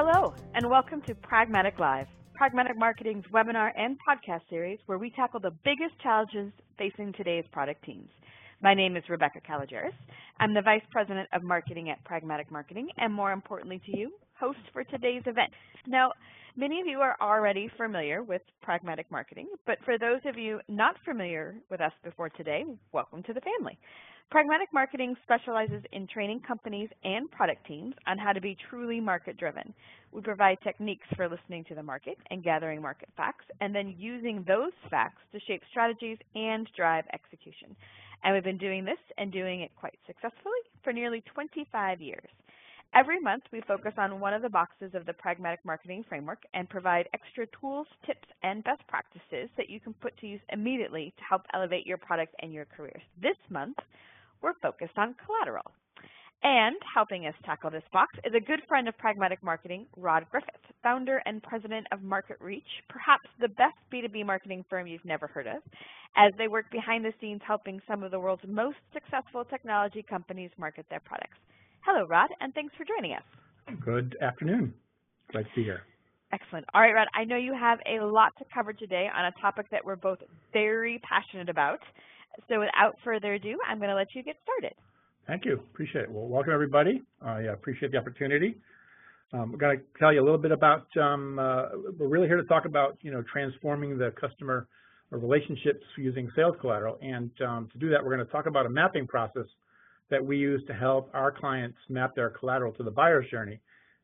Hello, and welcome to Pragmatic Live, Pragmatic Marketing's webinar and podcast series where we tackle the biggest challenges facing today's product teams. My name is Rebecca Kalogeris. I'm the Vice President of Marketing at Pragmatic Marketing, and more importantly to you, host for today's event. Now, many of you are already familiar with Pragmatic Marketing, but for those of you not familiar with us before today, welcome to the family. Pragmatic Marketing specializes in training companies and product teams on how to be truly market-driven. We provide techniques for listening to the market and gathering market facts, and then using those facts to shape strategies and drive execution. And we've been doing this and doing it quite successfully for nearly 25 years. Every month, we focus on one of the boxes of the Pragmatic Marketing Framework and provide extra tools, tips, and best practices that you can put to use immediately to help elevate your product and your careers. This month, we're focused on collateral. And helping us tackle this box is a good friend of Pragmatic Marketing, Rod Griffith, founder and president of Market Reach, perhaps the best B2B marketing firm you've never heard of, as they work behind the scenes helping some of the world's most successful technology companies market their products. Hello, Rod, and thanks for joining us. Good afternoon. Glad to be here. Excellent. All right, Rod, I know you have a lot to cover today on a topic that we're both very passionate about. So without further ado, I'm going to let you get started. Thank you. Appreciate it. Well, welcome everybody. I appreciate the opportunity. Um, we're going to tell you a little bit about, um, uh, we're really here to talk about, you know, transforming the customer relationships using sales collateral. And um, to do that, we're going to talk about a mapping process that we use to help our clients map their collateral to the buyer's journey.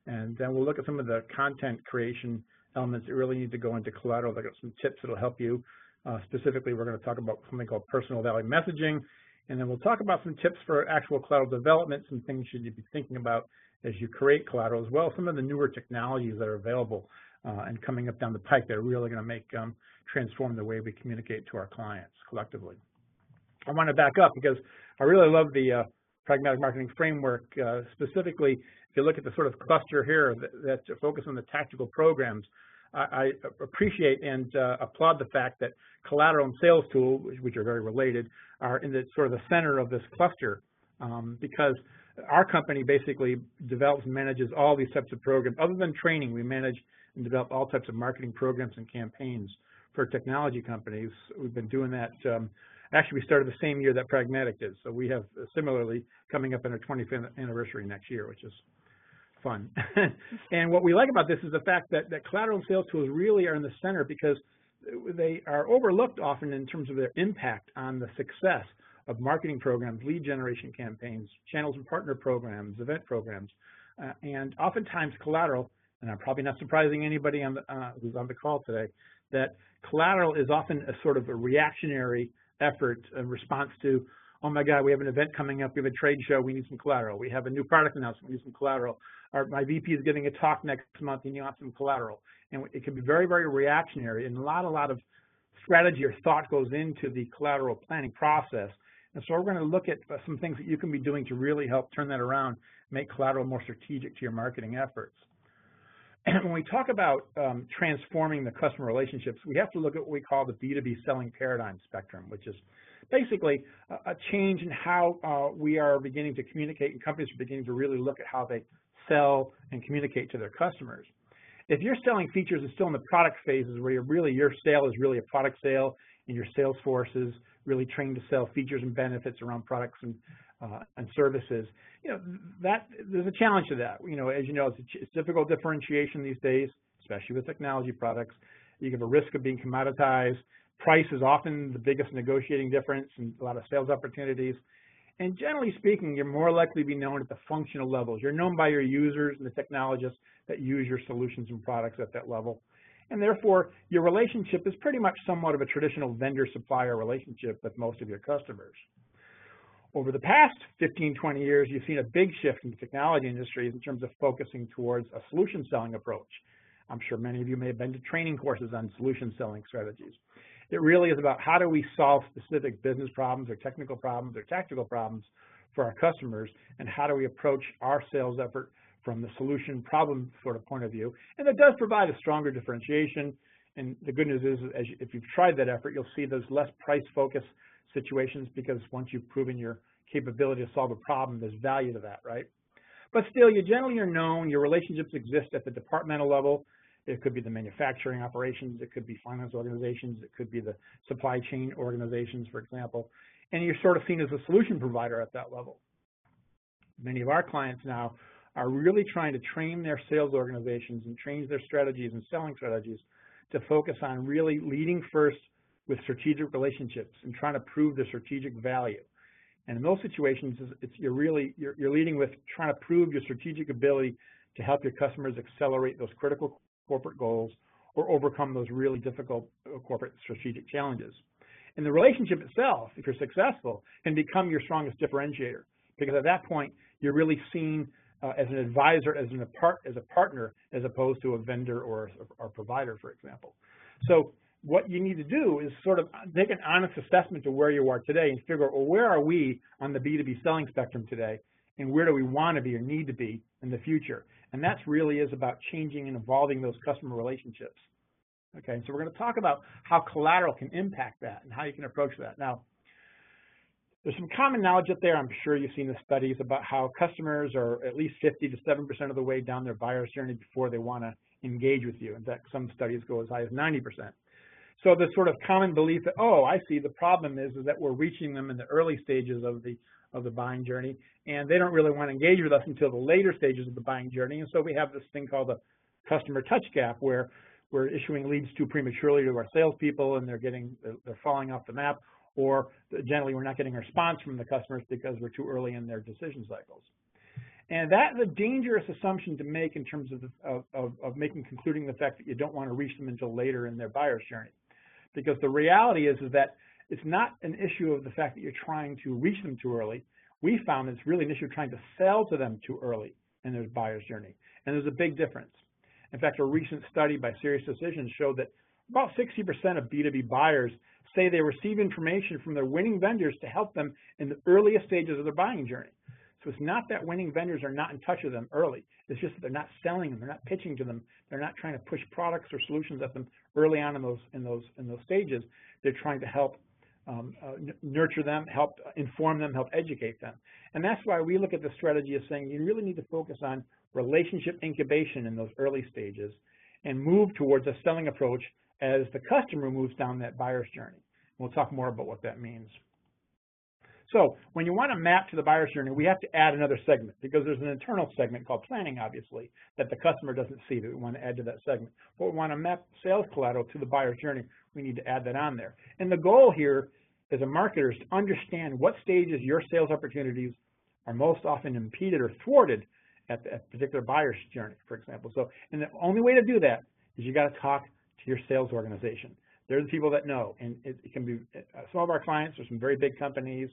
And then we'll look at some of the content creation elements that really need to go into collateral. I've got some tips that'll help you uh, specifically, we're going to talk about something called personal value messaging, and then we'll talk about some tips for actual collateral development, some things you should be thinking about as you create collateral, as well some of the newer technologies that are available uh, and coming up down the pike that are really going to make um, transform the way we communicate to our clients collectively. I want to back up because I really love the uh, pragmatic marketing framework. Uh, specifically, if you look at the sort of cluster here that, that focus on the tactical programs, I, appreciate and uh, applaud the fact that collateral and sales tool, which are very related, are in the sort of the center of this cluster um, because our company basically develops and manages all these types of programs. Other than training, we manage and develop all types of marketing programs and campaigns for technology companies. We've been doing that. Um, actually, we started the same year that Pragmatic did, so we have uh, similarly coming up on our 25th anniversary next year, which is fun. and what we like about this is the fact that, that collateral and sales tools really are in the center because they are overlooked often in terms of their impact on the success of marketing programs, lead generation campaigns, channels and partner programs, event programs. Uh, and oftentimes collateral, and I'm probably not surprising anybody on the, uh, who's on the call today, that collateral is often a sort of a reactionary effort in response to oh my God, we have an event coming up, we have a trade show, we need some collateral. We have a new product announcement, we need some collateral. Our, my VP is giving a talk next month and you want some collateral. And it can be very, very reactionary and a lot, a lot of strategy or thought goes into the collateral planning process. And so we're going to look at uh, some things that you can be doing to really help turn that around, make collateral more strategic to your marketing efforts. And when we talk about um, transforming the customer relationships, we have to look at what we call the B2B selling paradigm spectrum, which is basically a change in how uh, we are beginning to communicate and companies are beginning to really look at how they sell and communicate to their customers. If you're selling features and still in the product phases where you're really your sale is really a product sale and your sales force is really trained to sell features and benefits around products and uh, and services, you know that there's a challenge to that. You know, as you know, it's, it's difficult differentiation these days, especially with technology products. You have a risk of being commoditized. Price is often the biggest negotiating difference and a lot of sales opportunities. And generally speaking, you're more likely to be known at the functional levels. You're known by your users and the technologists that use your solutions and products at that level. And therefore, your relationship is pretty much somewhat of a traditional vendor-supplier relationship with most of your customers. Over the past 15, 20 years, you've seen a big shift in the technology industries in terms of focusing towards a solution selling approach. I'm sure many of you may have been to training courses on solution selling strategies. It really is about how do we solve specific business problems or technical problems or tactical problems for our customers, and how do we approach our sales effort from the solution problem sort of point of view. And that does provide a stronger differentiation. And the good news is, you, if you've tried that effort, you'll see those less price-focused situations because once you've proven your capability to solve a problem, there's value to that, right? But still, you generally are known, your relationships exist at the departmental level. It could be the manufacturing operations, it could be finance organizations, it could be the supply chain organizations, for example. And you're sort of seen as a solution provider at that level. Many of our clients now are really trying to train their sales organizations and change their strategies and selling strategies to focus on really leading first with strategic relationships and trying to prove the strategic value. And in those situations, it's, you're really you're, you're leading with trying to prove your strategic ability to help your customers accelerate those critical corporate goals or overcome those really difficult uh, corporate strategic challenges. And the relationship itself, if you're successful, can become your strongest differentiator because at that point, you're really seen uh, as an advisor, as, an as a partner, as opposed to a vendor or a provider, for example. So what you need to do is sort of make an honest assessment of where you are today and figure out, well, where are we on the B2B selling spectrum today, and where do we want to be or need to be in the future? And that really is about changing and evolving those customer relationships. Okay, so we're going to talk about how collateral can impact that and how you can approach that. Now, there's some common knowledge out there. I'm sure you've seen the studies about how customers are at least 50 to 7% of the way down their buyer's journey before they want to engage with you. In fact, some studies go as high as 90%. So the sort of common belief that, oh, I see, the problem is, is that we're reaching them in the early stages of the of the buying journey, and they don't really want to engage with us until the later stages of the buying journey. And so we have this thing called the customer touch gap, where we're issuing leads too prematurely to our salespeople, and they're getting they're falling off the map, or generally we're not getting a response from the customers because we're too early in their decision cycles. And that's a dangerous assumption to make in terms of, of, of, making concluding the fact that you don't want to reach them until later in their buyer's journey. Because the reality is, is that it's not an issue of the fact that you're trying to reach them too early. We found it's really an issue of trying to sell to them too early in their buyer's journey. And there's a big difference. In fact, a recent study by SiriusDecisions showed that about 60% of B2B buyers say they receive information from their winning vendors to help them in the earliest stages of their buying journey. So it's not that winning vendors are not in touch with them early. It's just that they're not selling them, they're not pitching to them, they're not trying to push products or solutions at them early on in those in those in those stages. They're trying to help um, uh, nurture them, help inform them, help educate them. And that's why we look at the strategy as saying you really need to focus on relationship incubation in those early stages and move towards a selling approach as the customer moves down that buyer's journey. We'll talk more about what that means. So when you want to map to the buyer's journey, we have to add another segment because there's an internal segment called planning, obviously, that the customer doesn't see that we want to add to that segment. But we want to map sales collateral to the buyer's journey, we need to add that on there. And the goal here as a marketer is to understand what stages your sales opportunities are most often impeded or thwarted at at particular buyer's journey, for example. So, and the only way to do that is you got to talk to your sales organization. They're the people that know, and it, it can be, uh, some of our clients are some very big companies.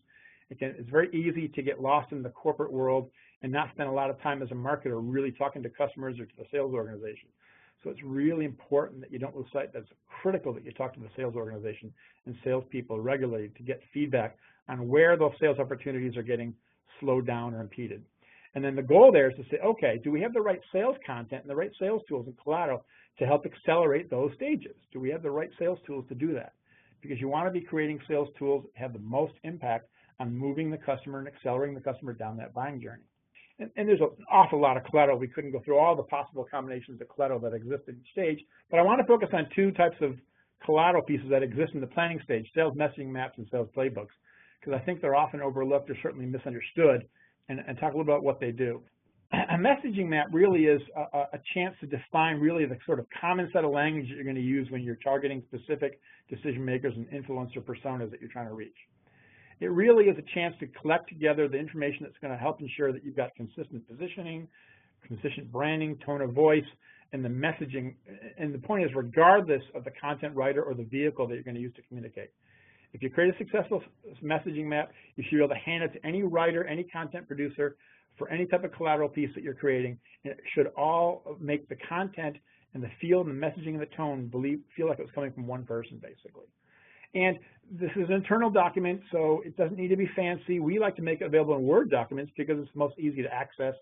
Can, it's very easy to get lost in the corporate world and not spend a lot of time as a marketer really talking to customers or to the sales organization. So it's really important that you don't lose sight. That's critical that you talk to the sales organization and salespeople regularly to get feedback on where those sales opportunities are getting slowed down or impeded. And then the goal there is to say, okay, do we have the right sales content and the right sales tools and collateral to help accelerate those stages? Do we have the right sales tools to do that? Because you want to be creating sales tools that have the most impact on moving the customer and accelerating the customer down that buying journey. And, and there's an awful lot of collateral. We couldn't go through all the possible combinations of collateral that exist at each stage, but I want to focus on two types of collateral pieces that exist in the planning stage, sales messaging maps and sales playbooks, because I think they're often overlooked or certainly misunderstood and, and talk a little about what they do. A messaging map really is a, a, chance to define really the sort of common set of language that you're going to use when you're targeting specific decision makers and influencer personas that you're trying to reach. It really is a chance to collect together the information that's going to help ensure that you've got consistent positioning, consistent branding, tone of voice, and the messaging. And the point is, regardless of the content writer or the vehicle that you're going to use to communicate. If you create a successful messaging map, you should be able to hand it to any writer, any content producer for any type of collateral piece that you're creating. And it should all make the content and the feel and the messaging and the tone believe, feel like it was coming from one person, basically. And this is an internal document, so it doesn't need to be fancy. We like to make it available in Word documents because it's most easy to access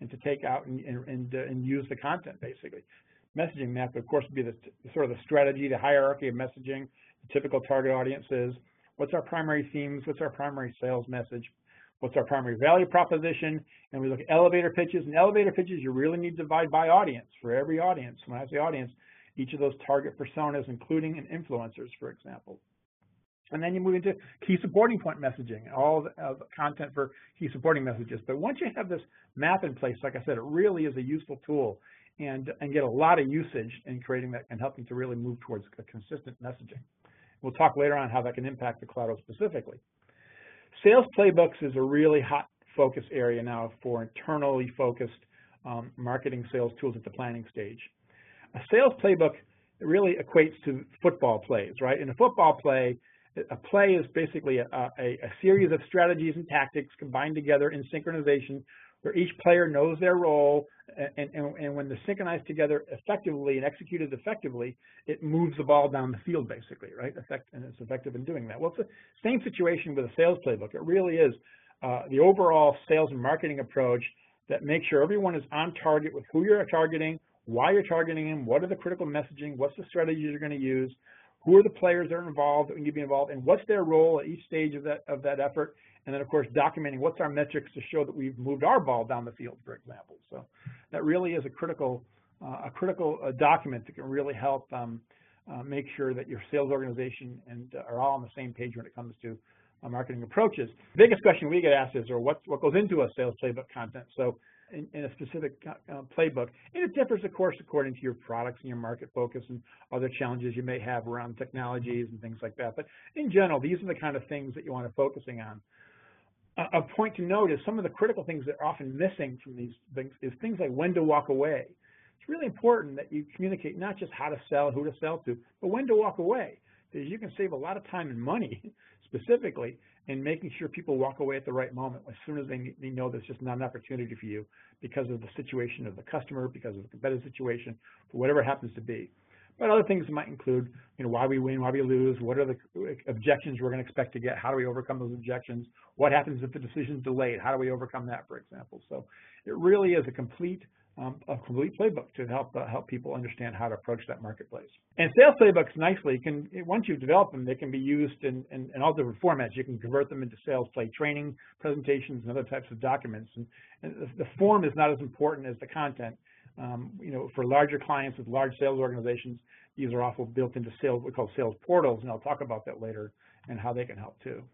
and to take out and, and, uh, and use the content, basically. Messaging map, of course, would be the, sort of the strategy, the hierarchy of messaging, typical target audiences, what's our primary themes, what's our primary sales message, what's our primary value proposition, and we look at elevator pitches. And elevator pitches, you really need to divide by audience. For every audience, when I say audience, each of those target personas, including influencers, for example. And then you move into key supporting point messaging, all the uh, content for key supporting messages. But once you have this map in place, like I said, it really is a useful tool and, and get a lot of usage in creating that and helping to really move towards a consistent messaging. We'll talk later on how that can impact the collateral specifically. Sales playbooks is a really hot focus area now for internally focused um, marketing sales tools at the planning stage. A sales playbook really equates to football plays, right? In a football play, a play is basically a, a, a, series of strategies and tactics combined together in synchronization where each player knows their role and, and, and when they're synchronized together effectively and executed effectively, it moves the ball down the field basically, right? Effect, and it's effective in doing that. Well, it's the same situation with a sales playbook. It really is uh, the overall sales and marketing approach that makes sure everyone is on target with who you're targeting, why you're targeting them, what are the critical messaging, what's the strategies you're going to use, who are the players that are involved that need to be involved, and what's their role at each stage of that of that effort, and then of course documenting what's our metrics to show that we've moved our ball down the field, for example. So that really is a critical uh, a critical uh, document that can really help um, uh, make sure that your sales organization and uh, are all on the same page when it comes to uh, marketing approaches. The biggest question we get asked is, or what what goes into a sales playbook content? So in, in a specific uh, playbook. And it differs, of course, according to your products and your market focus and other challenges you may have around technologies and things like that. But in general, these are the kind of things that you want to focusing on. A, a point to note is some of the critical things that are often missing from these things is things like when to walk away. It's really important that you communicate not just how to sell, who to sell to, but when to walk away. Because you can save a lot of time and money specifically in making sure people walk away at the right moment as soon as they, they know there's just not an opportunity for you because of the situation of the customer, because of the competitive situation, for whatever happens to be. But other things might include, you know, why we win, why we lose, what are the objections we're going to expect to get, how do we overcome those objections, what happens if the decision is delayed, how do we overcome that, for example. So it really is a complete um, a complete playbook to help uh, help people understand how to approach that marketplace. And sales playbooks nicely can once you develop them, they can be used in, in, in, all different formats. You can convert them into sales play training presentations and other types of documents. And, and the, form is not as important as the content. Um, you know, for larger clients with large sales organizations, these are often built into sales, we call sales portals, and I'll talk about that later and how they can help too.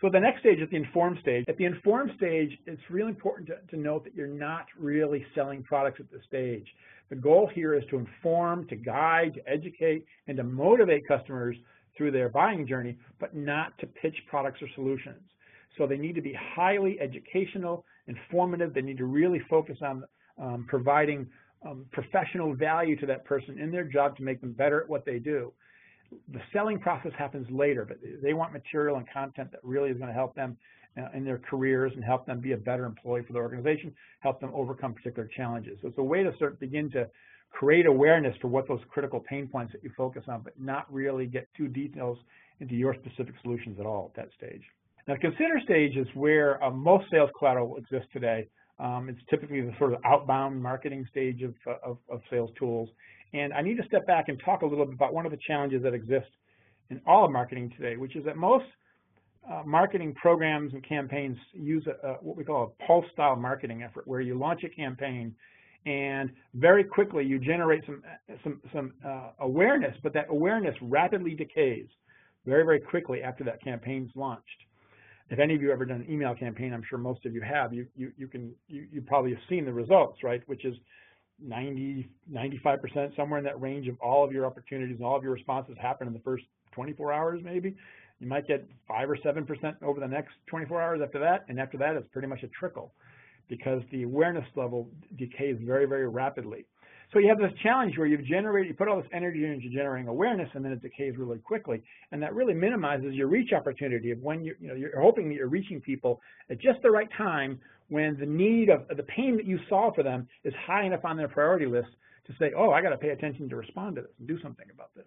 So the next stage is the informed stage. At the informed stage, it's really important to, to note that you're not really selling products at this stage. The goal here is to inform, to guide, to educate, and to motivate customers through their buying journey, but not to pitch products or solutions. So they need to be highly educational, informative. They need to really focus on um, providing um, professional value to that person in their job to make them better at what they do the selling process happens later, but they want material and content that really is going to help them uh, in their careers and help them be a better employee for the organization, help them overcome particular challenges. So it's a way to sort of begin to create awareness for what those critical pain points that you focus on, but not really get too details into your specific solutions at all at that stage. Now, consider stage is where uh, most sales collateral exists today. Um, it's typically the sort of outbound marketing stage of, uh, of, of sales tools. And I need to step back and talk a little bit about one of the challenges that exist in all of marketing today, which is that most uh, marketing programs and campaigns use a, a, what we call a pulse style marketing effort, where you launch a campaign and very quickly you generate some some some uh, awareness, but that awareness rapidly decays very very quickly after that campaign's launched. If any of you ever done an email campaign, I'm sure most of you have. You you you can you, you probably have seen the results, right? Which is 90, 95%, somewhere in that range of all of your opportunities and all of your responses happen in the first 24 hours maybe. You might get 5 or 7% over the next 24 hours after that, and after that it's pretty much a trickle because the awareness level decays very, very rapidly. So you have this challenge where you've generated, you put all this energy into generating awareness and then it decays really quickly. And that really minimizes your reach opportunity of when you're, you know, you're hoping that you're reaching people at just the right time when the need of the pain that you solve for them is high enough on their priority list to say, oh, I got to pay attention to respond to this and do something about this.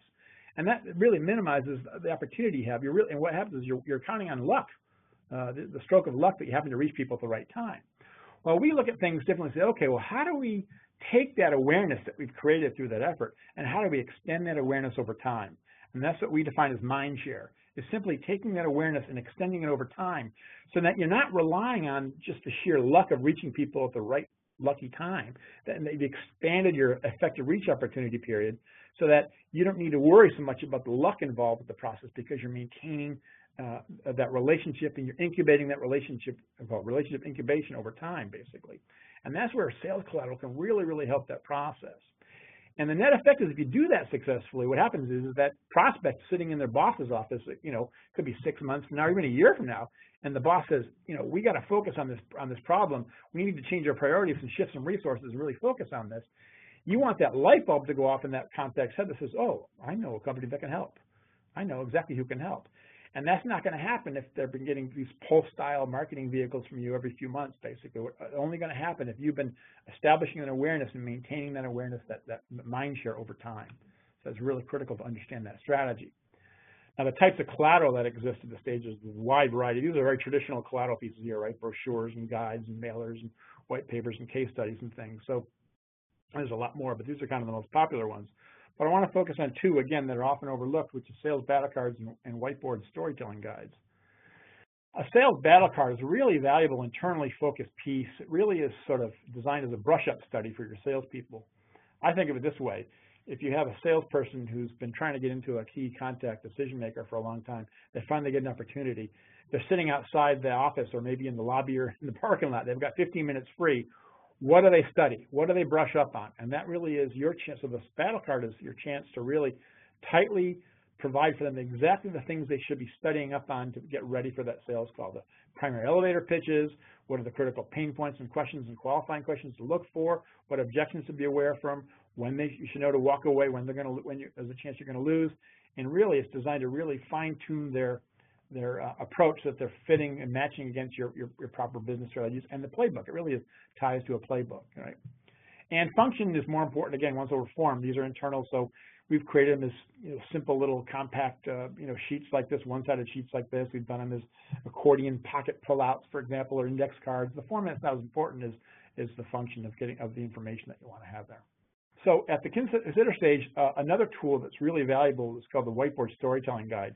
And that really minimizes the opportunity you have. You're really, and what happens is you're, you're counting on luck, uh, the, the stroke of luck that you happen to reach people at the right time. Well, we look at things differently and say, okay, well, how do we take that awareness that we've created through that effort and how do we extend that awareness over time? And that's what we define as mind share. is simply taking that awareness and extending it over time so that you're not relying on just the sheer luck of reaching people at the right lucky time. That they've expanded your effective reach opportunity period so that you don't need to worry so much about the luck involved with the process because you're maintaining uh, that relationship and you're incubating that relationship, well, relationship incubation over time, basically. And that's where sales collateral can really, really help that process. And the net effect is if you do that successfully, what happens is, is that prospect sitting in their boss's office, you know, could be six months from now, even a year from now, and the boss says, you know, we got to focus on this on this problem. We need to change our priorities and shift some resources and really focus on this. You want that light bulb to go off in that contact's head that says, oh, I know a company that can help. I know exactly who can help. And that's not going to happen if they've been getting these pulse-style marketing vehicles from you every few months, basically. It's uh, only going to happen if you've been establishing an awareness and maintaining that awareness, that, that mind share over time. So it's really critical to understand that strategy. Now, the types of collateral that exist at the stage is a wide variety. These are very traditional collateral pieces here, right? Brochures and guides and mailers and white papers and case studies and things. So there's a lot more, but these are kind of the most popular ones. But I want to focus on two, again, that are often overlooked, which is sales battle cards and, and whiteboard storytelling guides. A sales battle card is a really valuable internally focused piece. It really is sort of designed as a brush-up study for your salespeople. I think of it this way. If you have a salesperson who's been trying to get into a key contact decision maker for a long time, they finally get an opportunity. They're sitting outside the office or maybe in the lobby or in the parking lot. They've got 15 minutes free what do they study? What do they brush up on? And that really is your chance. So this battle card is your chance to really tightly provide for them exactly the things they should be studying up on to get ready for that sales call. The primary elevator pitches, what are the critical pain points and questions and qualifying questions to look for, what objections to be aware from, when they you should know to walk away, when they're going to when you, there's a chance you're going to lose, and really it's designed to really fine tune their their uh, approach that they're fitting and matching against your, your, your, proper business strategies and the playbook. It really is ties to a playbook, right? And function is more important, again, once over form. These are internal, so we've created them as you know, simple little compact uh, you know, sheets like this, one-sided sheets like this. We've done them as accordion pocket pullouts, for example, or index cards. The format's not as important as, is the function of getting of the information that you want to have there. So at the consider stage, uh, another tool that's really valuable is called the Whiteboard Storytelling Guide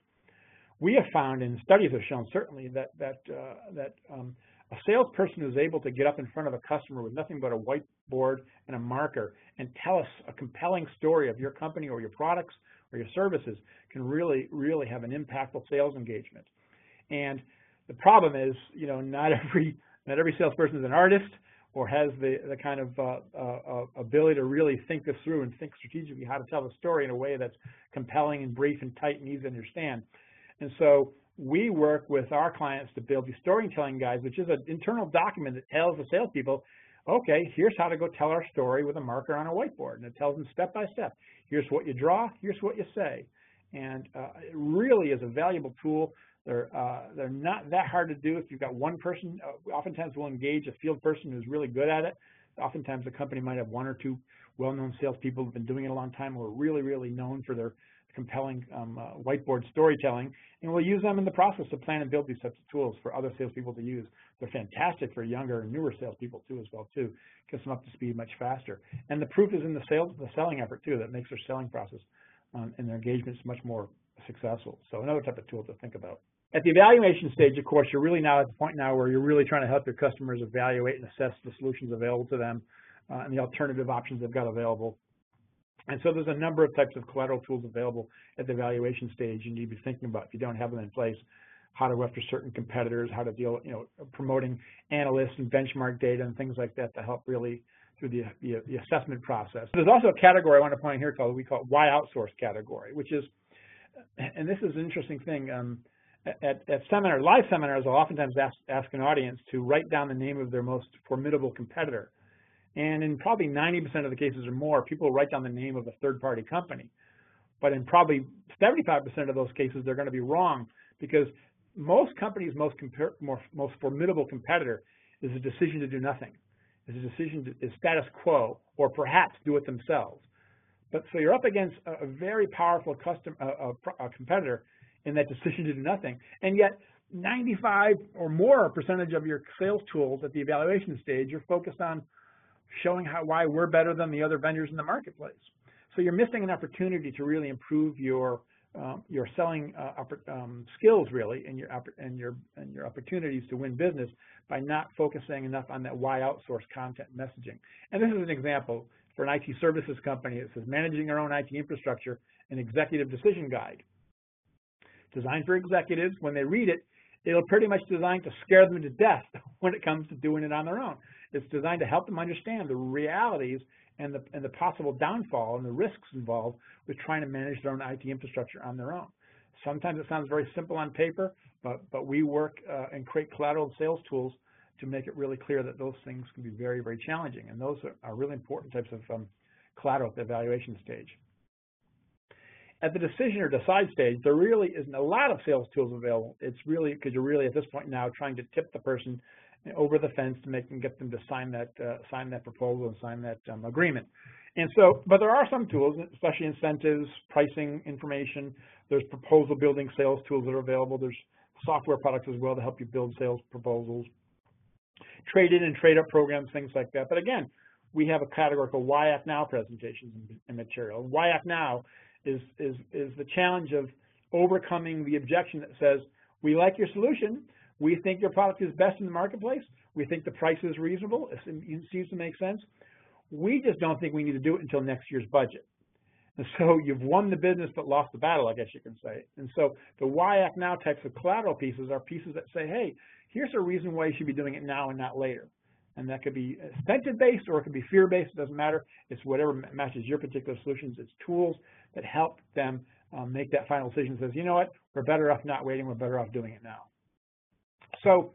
we have found, and studies have shown certainly, that that uh, that um, a salesperson who's able to get up in front of a customer with nothing but a whiteboard and a marker and tell us a compelling story of your company or your products or your services can really, really have an impactful sales engagement. And the problem is, you know, not every not every salesperson is an artist or has the, the kind of uh, uh, ability to really think this through and think strategically how to tell the story in a way that's compelling and brief and tight and easy to understand. And so we work with our clients to build these storytelling guides, which is an internal document that tells the salespeople, okay, here's how to go tell our story with a marker on a whiteboard. And it tells them step by step. Here's what you draw, here's what you say. And uh, it really is a valuable tool. They're, uh, they're not that hard to do if you've got one person. Uh, oftentimes we'll engage a field person who's really good at it. Oftentimes a company might have one or two well-known salespeople who've been doing it a long time who are really, really known for their compelling um, uh, whiteboard storytelling, and we'll use them in the process to plan and build these types of tools for other salespeople to use. They're fantastic for younger and newer salespeople too as well too, gets them up to speed much faster. And the proof is in the sales, the selling effort too, that makes their selling process um, and their engagements much more successful. So another type of tool to think about. At the evaluation stage, of course, you're really now at the point now where you're really trying to help your customers evaluate and assess the solutions available to them uh, and the alternative options they've got available. And so there's a number of types of collateral tools available at the evaluation stage you need to be thinking about if you don't have them in place, how to go after certain competitors, how to deal, you know, promoting analysts and benchmark data and things like that to help really through the, the, the assessment process. There's also a category I want to point here called, we call it why outsource category, which is, and this is an interesting thing, um, at, at seminar, live seminars, I'll oftentimes ask, ask an audience to write down the name of their most formidable competitor. And in probably 90% of the cases or more, people write down the name of a third-party company. But in probably 75% of those cases, they're going to be wrong because most companies' most, more, most formidable competitor is a decision to do nothing, is a decision to is status quo, or perhaps do it themselves. But so you're up against a, a very powerful custom, a, a, a competitor in that decision to do nothing, and yet 95 or more percentage of your sales tools at the evaluation stage are focused on showing how, why we're better than the other vendors in the marketplace. So you're missing an opportunity to really improve your um, your selling uh, um, skills really and your and your and your opportunities to win business by not focusing enough on that why outsource content messaging. And this is an example for an IT services company. It says managing our own IT infrastructure, an executive decision guide. Designed for executives. When they read it, it'll pretty much designed to scare them to death when it comes to doing it on their own. It's designed to help them understand the realities and the, and the possible downfall and the risks involved with trying to manage their own IT infrastructure on their own. Sometimes it sounds very simple on paper, but, but we work uh, and create collateral sales tools to make it really clear that those things can be very, very challenging. And those are, are really important types of um, collateral at the evaluation stage. At the decision or decide stage, there really isn't a lot of sales tools available. It's really because you're really at this point now trying to tip the person over the fence to make them get them to sign that uh, sign that proposal and sign that um, agreement. And so, but there are some tools, especially incentives, pricing information. There's proposal building sales tools that are available. There's software products as well to help you build sales proposals. Trade in and trade up programs, things like that. But again, we have a category called act Now presentations and material. Why act Now is, is, is the challenge of overcoming the objection that says, we like your solution, we think your product is best in the marketplace. We think the price is reasonable. It seems to make sense. We just don't think we need to do it until next year's budget. And so you've won the business but lost the battle, I guess you can say. And so the why act now types of collateral pieces are pieces that say, hey, here's a reason why you should be doing it now and not later. And that could be incentive-based or it could be fear-based. It doesn't matter. It's whatever matches your particular solutions. It's tools that help them um, make that final decision. Says, you know what, we're better off not waiting. We're better off doing it now. So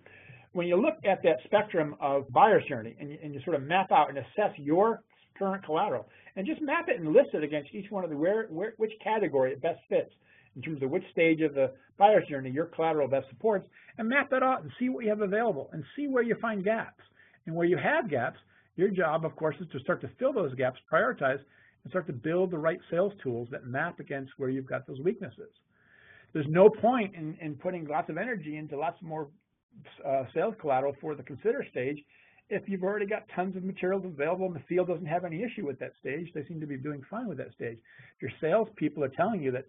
when you look at that spectrum of buyer's journey and you, and you sort of map out and assess your current collateral and just map it and list it against each one of the where, where which category it best fits in terms of which stage of the buyer's journey your collateral best supports and map that out and see what you have available and see where you find gaps. And where you have gaps, your job, of course, is to start to fill those gaps, prioritize, and start to build the right sales tools that map against where you've got those weaknesses. There's no point in, in putting lots of energy into lots more uh, sales collateral for the consider stage if you've already got tons of materials available and the field doesn't have any issue with that stage, they seem to be doing fine with that stage. Your salespeople are telling you that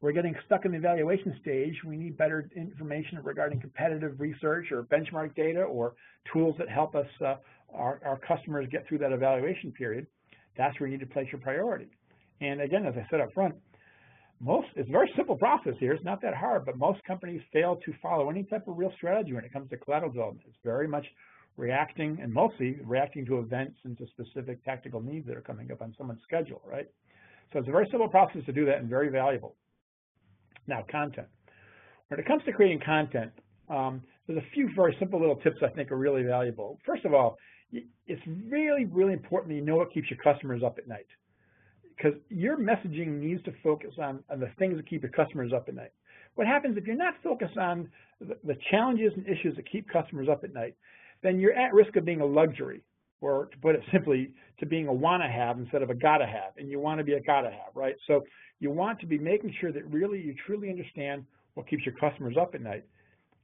we're getting stuck in the evaluation stage, we need better information regarding competitive research or benchmark data or tools that help us, uh, our, our customers get through that evaluation period, that's where you need to place your priority. And again, as I said up front, most, it's a very simple process here. It's not that hard, but most companies fail to follow any type of real strategy when it comes to collateral development. It's very much reacting and mostly reacting to events and to specific tactical needs that are coming up on someone's schedule, right? So it's a very simple process to do that and very valuable. Now, content. When it comes to creating content, um, there's a few very simple little tips I think are really valuable. First of all, it's really, really important that you know what keeps your customers up at night because your messaging needs to focus on, on, the things that keep your customers up at night. What happens if you're not focused on the, the, challenges and issues that keep customers up at night, then you're at risk of being a luxury, or to put it simply, to being a wanna have instead of a gotta have, and you want to be a gotta have, right? So you want to be making sure that really you truly understand what keeps your customers up at night.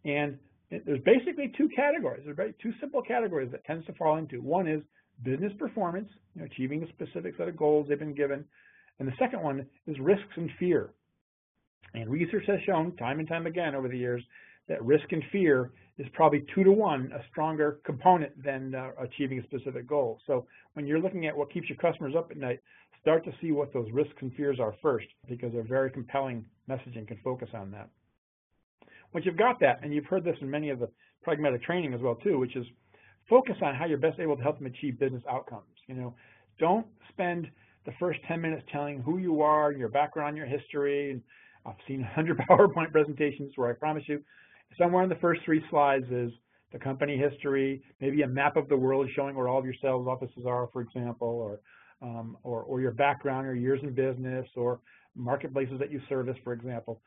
And there's basically two categories. There's two simple categories that tends to fall into. One is business performance, you know, achieving a specific set of goals they've been given. And the second one is risks and fear. And research has shown time and time again over the years that risk and fear is probably two to one a stronger component than uh, achieving a specific goal. So when you're looking at what keeps your customers up at night, start to see what those risks and fears are first because they're very compelling messaging can focus on that. Once you've got that, and you've heard this in many of the pragmatic training as well too, which is focus on how you're best able to help them achieve business outcomes. You know, don't spend the first 10 minutes telling who you are, your background, your history. And I've seen 100 PowerPoint presentations where I promise you, somewhere in the first three slides is the company history, maybe a map of the world showing where all of your sales offices are, for example, or, um, or, or your background or years in business or marketplaces that you service, for example.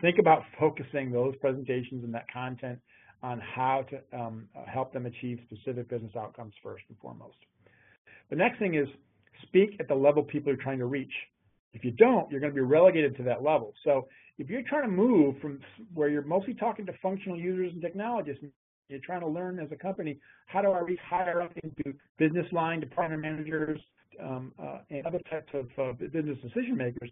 Think about focusing those presentations and that content on how to um, help them achieve specific business outcomes first and foremost. The next thing is speak at the level people are trying to reach. If you don't, you're going to be relegated to that level. So if you're trying to move from where you're mostly talking to functional users and technologists, you're trying to learn as a company, how do I reach higher up into business line, department managers, um, uh, and other types of uh, business decision makers,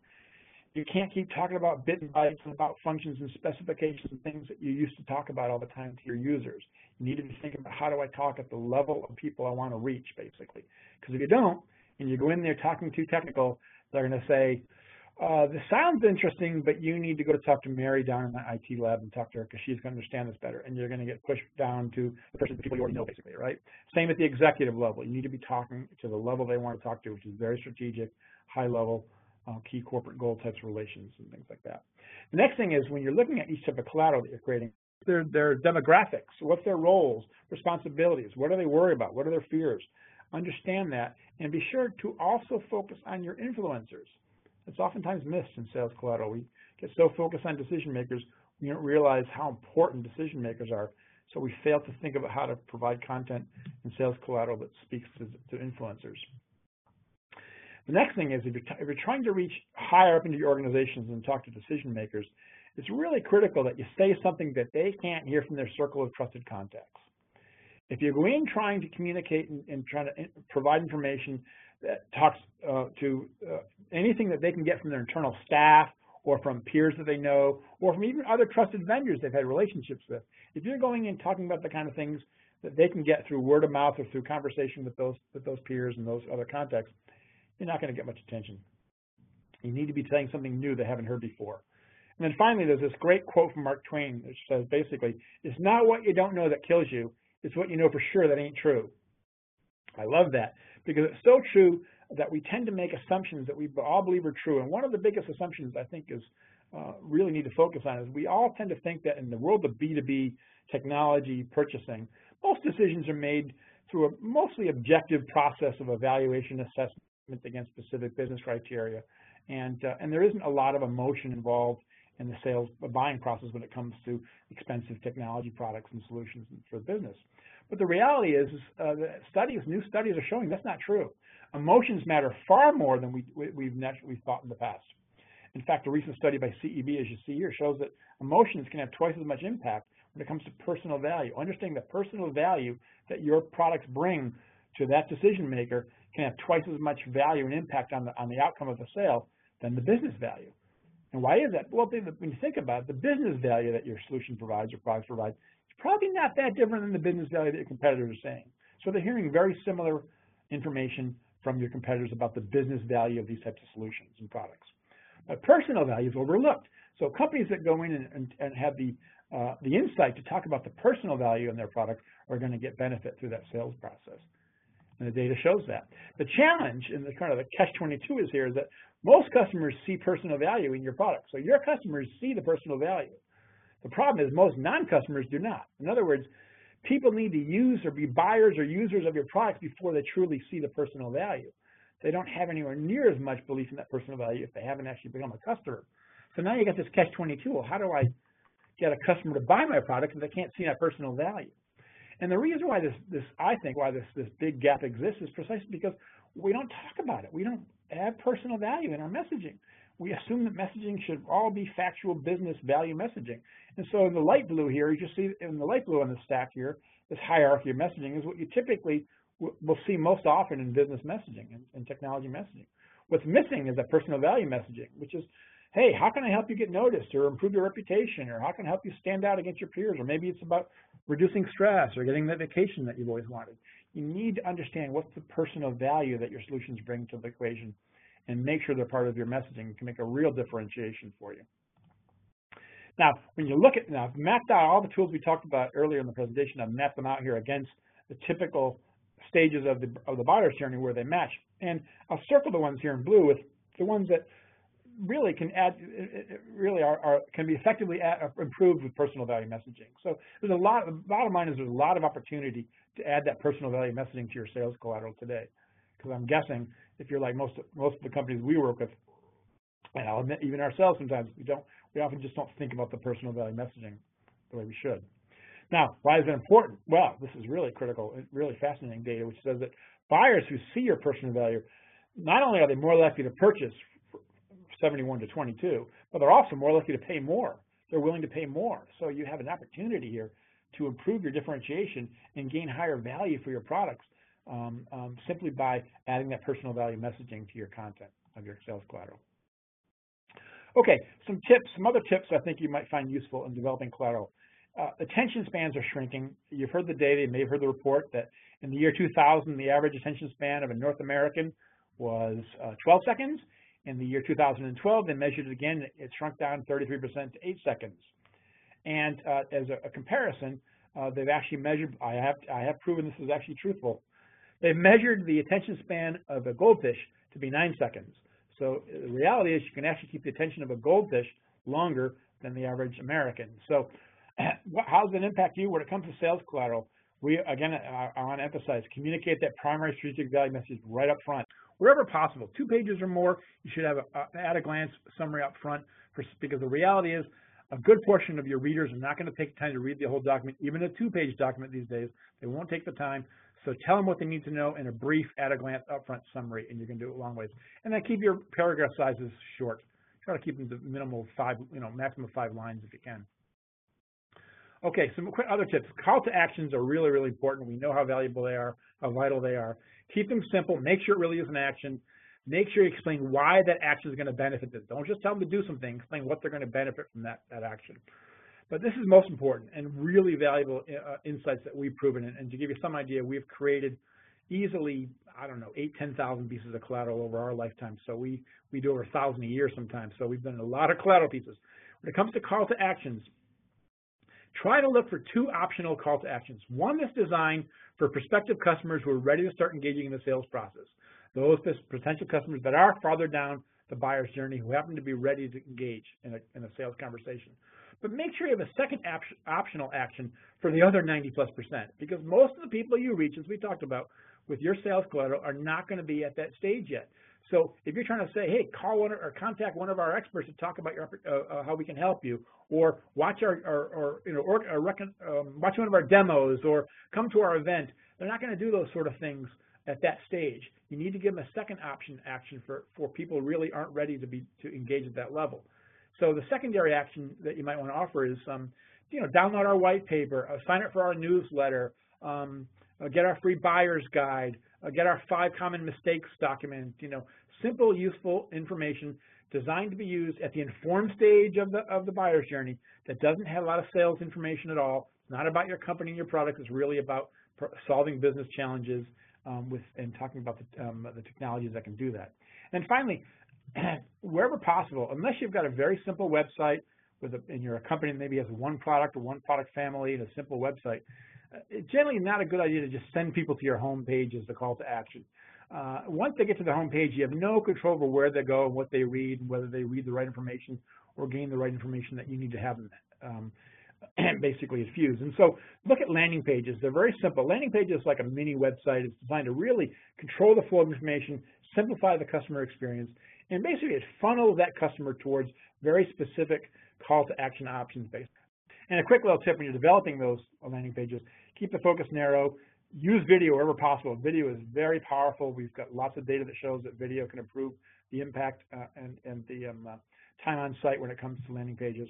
You can't keep talking about bit and bytes and about functions and specifications and things that you used to talk about all the time to your users. You need to be thinking about how do I talk at the level of people I want to reach, basically. Because if you don't, and you go in there talking too technical, they're going to say, uh, this sounds interesting, but you need to go talk to Mary down in the IT lab and talk to her because she's going to understand this better. And you're going to get pushed down to the person, the people you already know, basically, right? Same at the executive level. You need to be talking to the level they want to talk to, which is very strategic, high level, uh, key corporate goal types relations and things like that. The next thing is when you're looking at each type of collateral that you're creating, their, their demographics, what's their roles, responsibilities, what do they worry about, what are their fears? Understand that and be sure to also focus on your influencers. It's oftentimes missed in sales collateral. We get so focused on decision makers, we don't realize how important decision makers are. So we fail to think about how to provide content in sales collateral that speaks to, to influencers. The next thing is if you're, if you're trying to reach higher up into your organizations and talk to decision makers, it's really critical that you say something that they can't hear from their circle of trusted contacts. If you go in trying to communicate and, and trying to provide information that talks uh, to uh, anything that they can get from their internal staff or from peers that they know or from even other trusted vendors they've had relationships with, if you're going in talking about the kind of things that they can get through word of mouth or through conversation with those with those peers and those other contacts, you're not going to get much attention. You need to be saying something new they haven't heard before. And then finally, there's this great quote from Mark Twain which says basically, it's not what you don't know that kills you, it's what you know for sure that ain't true. I love that because it's so true that we tend to make assumptions that we all believe are true. And one of the biggest assumptions I think is uh, really need to focus on is we all tend to think that in the world of B2B technology purchasing, most decisions are made through a mostly objective process of evaluation assessment against specific business criteria. And, uh, and there isn't a lot of emotion involved in the sales buying process when it comes to expensive technology products and solutions for business. But the reality is, uh, that studies, new studies are showing that's not true. Emotions matter far more than we, we, have naturally thought in the past. In fact, a recent study by CEB, as you see here, shows that emotions can have twice as much impact when it comes to personal value. Understanding the personal value that your products bring to that decision maker can have twice as much value and impact on the, on the outcome of the sale than the business value. And why is that? Well, when you think about it, the business value that your solution provides or products provide is probably not that different than the business value that your competitors are saying. So they're hearing very similar information from your competitors about the business value of these types of solutions and products. But personal value is overlooked. So companies that go in and, and, and have the, uh, the insight to talk about the personal value in their product are going to get benefit through that sales process. And the data shows that. The challenge and the kind of the catch-22 is here is that most customers see personal value in your product. So your customers see the personal value. The problem is most non-customers do not. In other words, people need to use or be buyers or users of your products before they truly see the personal value. They don't have anywhere near as much belief in that personal value if they haven't actually become a customer. So now you got this catch-22. Well, how do I get a customer to buy my product if they can't see that personal value? And the reason why this, this I think, why this, this big gap exists is precisely because we don't talk about it. We don't add personal value in our messaging. We assume that messaging should all be factual business value messaging. And so in the light blue here, you just see in the light blue on the stack here, this hierarchy of messaging is what you typically will see most often in business messaging and, and technology messaging. What's missing is that personal value messaging, which is, hey, how can I help you get noticed or improve your reputation or how can I help you stand out against your peers or maybe it's about reducing stress or getting that vacation that you've always wanted. You need to understand what's the personal value that your solutions bring to the equation and make sure they're part of your messaging can make a real differentiation for you. Now, when you look at, now I've mapped out all the tools we talked about earlier in the presentation, I've mapped them out here against the typical stages of the, of the buyer's journey where they match. And I'll circle the ones here in blue with the ones that really can add, uh, uh, really are, are can be effectively add, uh, improved with personal value messaging. So there's a lot, the bottom line is there's a lot of opportunity to add that personal value messaging to your sales collateral today. Because I'm guessing if you're like most most of the companies we work with, and I'll admit even ourselves sometimes we don't, we often just don't think about the personal value messaging the way we should. Now, why is it important? Well, this is really critical, and really fascinating data, which says that buyers who see your personal value, not only are they more likely to purchase 71 to 22, but they're also more likely to pay more. They're willing to pay more. So you have an opportunity here to improve your differentiation and gain higher value for your products um, um, simply by adding that personal value messaging to your content of your sales collateral. Okay, some tips, some other tips I think you might find useful in developing collateral. Uh, attention spans are shrinking. You've heard the data, you may have heard the report that in the year 2000, the average attention span of a North American was uh, 12 seconds. In the year 2012, they measured it again, it shrunk down 33% to 8 seconds. And uh, as a, a comparison, uh, they've actually measured, I have, I have proven this is actually truthful, they've measured the attention span of a goldfish to be 9 seconds. So uh, the reality is you can actually keep the attention of a goldfish longer than the average American. So how does it impact you when it comes to sales collateral? We, again, I, I want to emphasize, communicate that primary strategic value message right up front. Wherever possible, two pages or more, you should have an at-a-glance summary up front for, because the reality is a good portion of your readers are not going to take the time to read the whole document, even a two-page document these days. They won't take the time. So tell them what they need to know in a brief, at-a-glance, upfront summary, and you can do it long ways. And then keep your paragraph sizes short. Try to keep them to minimal five, you know, maximum five lines if you can. Okay, some quick other tips. Call to actions are really, really important. We know how valuable they are, how vital they are. Keep them simple. Make sure it really is an action. Make sure you explain why that action is going to benefit them. Don't just tell them to do something. Explain what they're going to benefit from that, that action. But this is most important and really valuable uh, insights that we've proven. And, and, to give you some idea, we've created easily, I don't know, eight, 10,000 pieces of collateral over our lifetime. So we, we do over 1,000 a year sometimes. So we've done a lot of collateral pieces. When it comes to call to actions, try to look for two optional call to actions. One that's designed for prospective customers who are ready to start engaging in the sales process. Those potential customers that are farther down the buyer's journey who happen to be ready to engage in a, in a sales conversation. But make sure you have a second optional action for the other 90 plus percent because most of the people you reach, as we talked about, with your sales collateral are not going to be at that stage yet. So if you're trying to say, hey, call one or contact one of our experts to talk about your, uh, uh, how we can help you, or watch our, or, you know, or, or reckon, um, watch one of our demos, or come to our event, they're not going to do those sort of things at that stage. You need to give them a second option action for, for people who really aren't ready to be to engage at that level. So the secondary action that you might want to offer is, um, you know, download our white paper, uh, sign up for our newsletter, um, uh, get our free buyer's guide, uh, get our five common mistakes document, you know, simple, useful information designed to be used at the informed stage of the, of the buyer's journey that doesn't have a lot of sales information at all. It's not about your company and your product. It's really about solving business challenges um, with and talking about the, um, the technologies that can do that. And finally, wherever possible, unless you've got a very simple website with a, and you're a company that maybe has one product or one product family and a simple website, uh, generally not a good idea to just send people to your home page as the call to action. Uh, once they get to the home page, you have no control over where they go and what they read, and whether they read the right information or gain the right information that you need to have them um, basically infused. And so look at landing pages. They're very simple. Landing pages like a mini website. It's designed to really control the flow of information, simplify the customer experience, and basically it funnels that customer towards very specific call to action options based. And a quick little tip when you're developing those landing pages, keep the focus narrow, use video wherever possible. Video is very powerful. We've got lots of data that shows that video can improve the impact uh, and, and the um, uh, time on site when it comes to landing pages.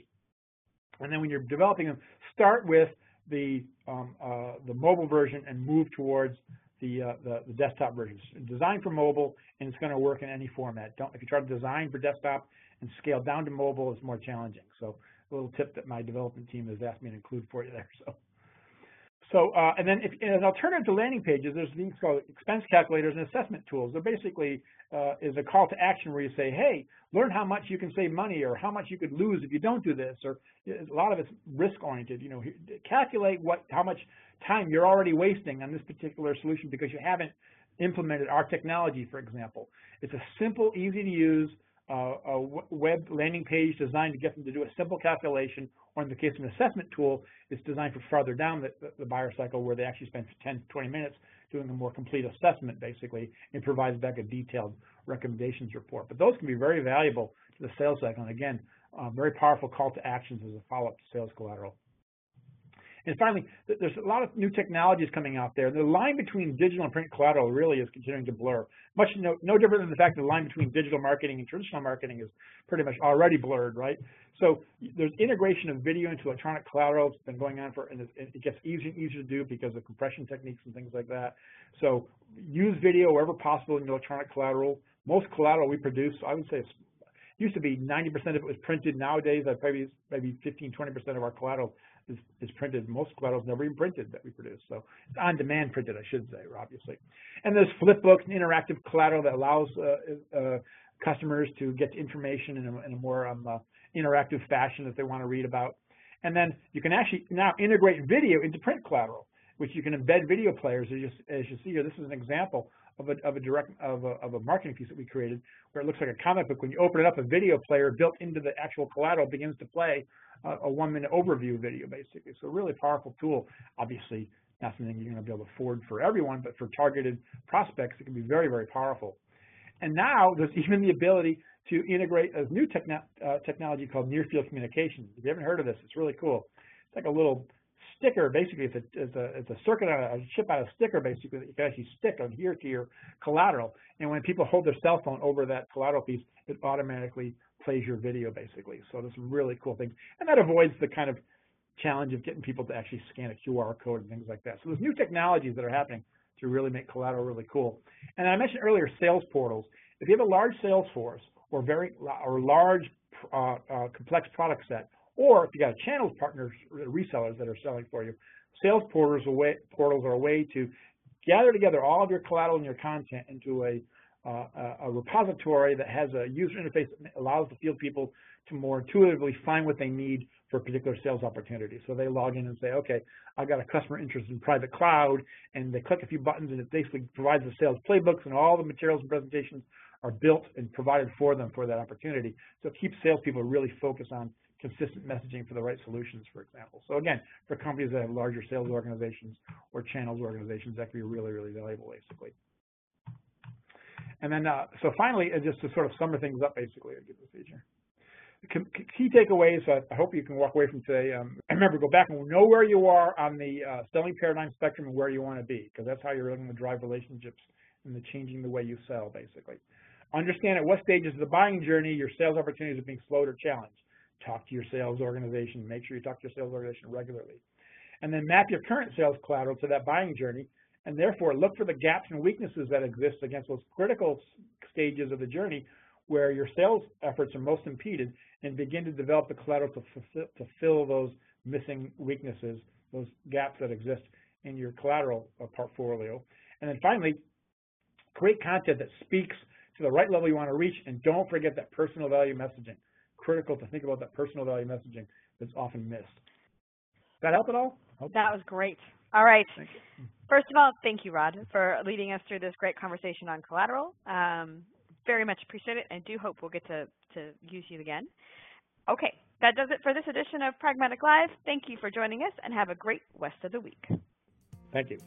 And then when you're developing them, start with the, um, uh, the mobile version and move towards the, uh, the, the, desktop versions. Designed for mobile, and it's going to work in any format. Don't, if you try to design for desktop and scale down to mobile, it's more challenging. So little tip that my development team has asked me to include for you there. So. So, uh, and then if, as an alternative to landing pages, there's things called expense calculators and assessment tools. They're basically uh, is a call to action where you say, hey, learn how much you can save money or how much you could lose if you don't do this. Or a lot of it's risk oriented. You know, calculate what how much time you're already wasting on this particular solution because you haven't implemented our technology, for example. It's a simple, easy to use a web landing page designed to get them to do a simple calculation, or in the case of an assessment tool, it's designed for farther down the, the buyer cycle where they actually spend 10, 20 minutes doing a more complete assessment, basically, and provides back a detailed recommendations report. But those can be very valuable to the sales cycle, and again, uh, very powerful call to actions as a follow-up to sales collateral. And finally, there's a lot of new technologies coming out there. The line between digital and print collateral really is continuing to blur. Much no, no different than the fact that the line between digital marketing and traditional marketing is pretty much already blurred, right? So there's integration of video into electronic collateral. It's been going on for, and it gets easier and easier to do because of compression techniques and things like that. So use video wherever possible in electronic collateral. Most collateral we produce, I would say used to be 90% of it was printed. Nowadays, I probably maybe 15, 20% of our collateral is, is printed. Most collateral is never even printed that we produce. So it's on-demand printed, I should say, obviously. And there's flip books and interactive collateral that allows uh, uh, customers to get information in a, in a more um, uh, interactive fashion that they want to read about. And then you can actually now integrate video into print collateral, which you can embed video players. As you, as you see here, this is an example of a, of a direct of a, of a marketing piece that we created, where it looks like a comic book. When you open it up, a video player built into the actual collateral begins to play a, a one-minute overview video, basically. So a really powerful tool. Obviously, not something you're going to be able to afford for everyone, but for targeted prospects, it can be very, very powerful. And now there's even the ability to integrate a new techno uh, technology called near field communications. If you haven't heard of this, it's really cool. It's like a little sticker, basically, it's a, it's a, it's a circuit, on a chip out of sticker, basically, that you can actually stick on here to your collateral. And when people hold their cell phone over that collateral piece, it automatically plays your video, basically. So there's some really cool things. And that avoids the kind of challenge of getting people to actually scan a QR code and things like that. So there's new technologies that are happening to really make collateral really cool. And I mentioned earlier sales portals. If you have a large sales force or very or large uh, uh, complex product set, or if you got channel partners, resellers that are selling for you, sales portals, way, portals are a way to gather together all of your collateral and your content into a, uh, a repository that has a user interface that allows the field people to more intuitively find what they need for a particular sales opportunity. So they log in and say, okay, I've got a customer interest in private cloud, and they click a few buttons, and it basically provides the sales playbooks and all the materials and presentations are built and provided for them for that opportunity. So it keeps salespeople really focused on consistent messaging for the right solutions, for example. So again, for companies that have larger sales organizations or channels organizations, that can be really, really valuable, basically. And then, uh, so finally, uh, just to sort of sum things up, basically, I'll give this feature. Key takeaways, uh, I hope you can walk away from today. Um, remember, go back and know where you are on the uh, selling paradigm spectrum and where you want to be, because that's how you're going to drive relationships and the changing the way you sell, basically. Understand at what stages of the buying journey your sales opportunities are being slowed or challenged talk to your sales organization, make sure you talk to your sales organization regularly. And then map your current sales collateral to that buying journey, and therefore look for the gaps and weaknesses that exist against those critical stages of the journey where your sales efforts are most impeded and begin to develop the collateral to, to fill those missing weaknesses, those gaps that exist in your collateral uh, portfolio. And then finally, create content that speaks to the right level you want to reach, and don't forget that personal value messaging critical to think about that personal value messaging that's often missed. Did that help at all? Hope that was great. All right. First of all, thank you, Rod, for leading us through this great conversation on collateral. Um, very much appreciate it, and do hope we'll get to, to use you again. Okay, that does it for this edition of Pragmatic Live. Thank you for joining us, and have a great rest of the week. Thank you.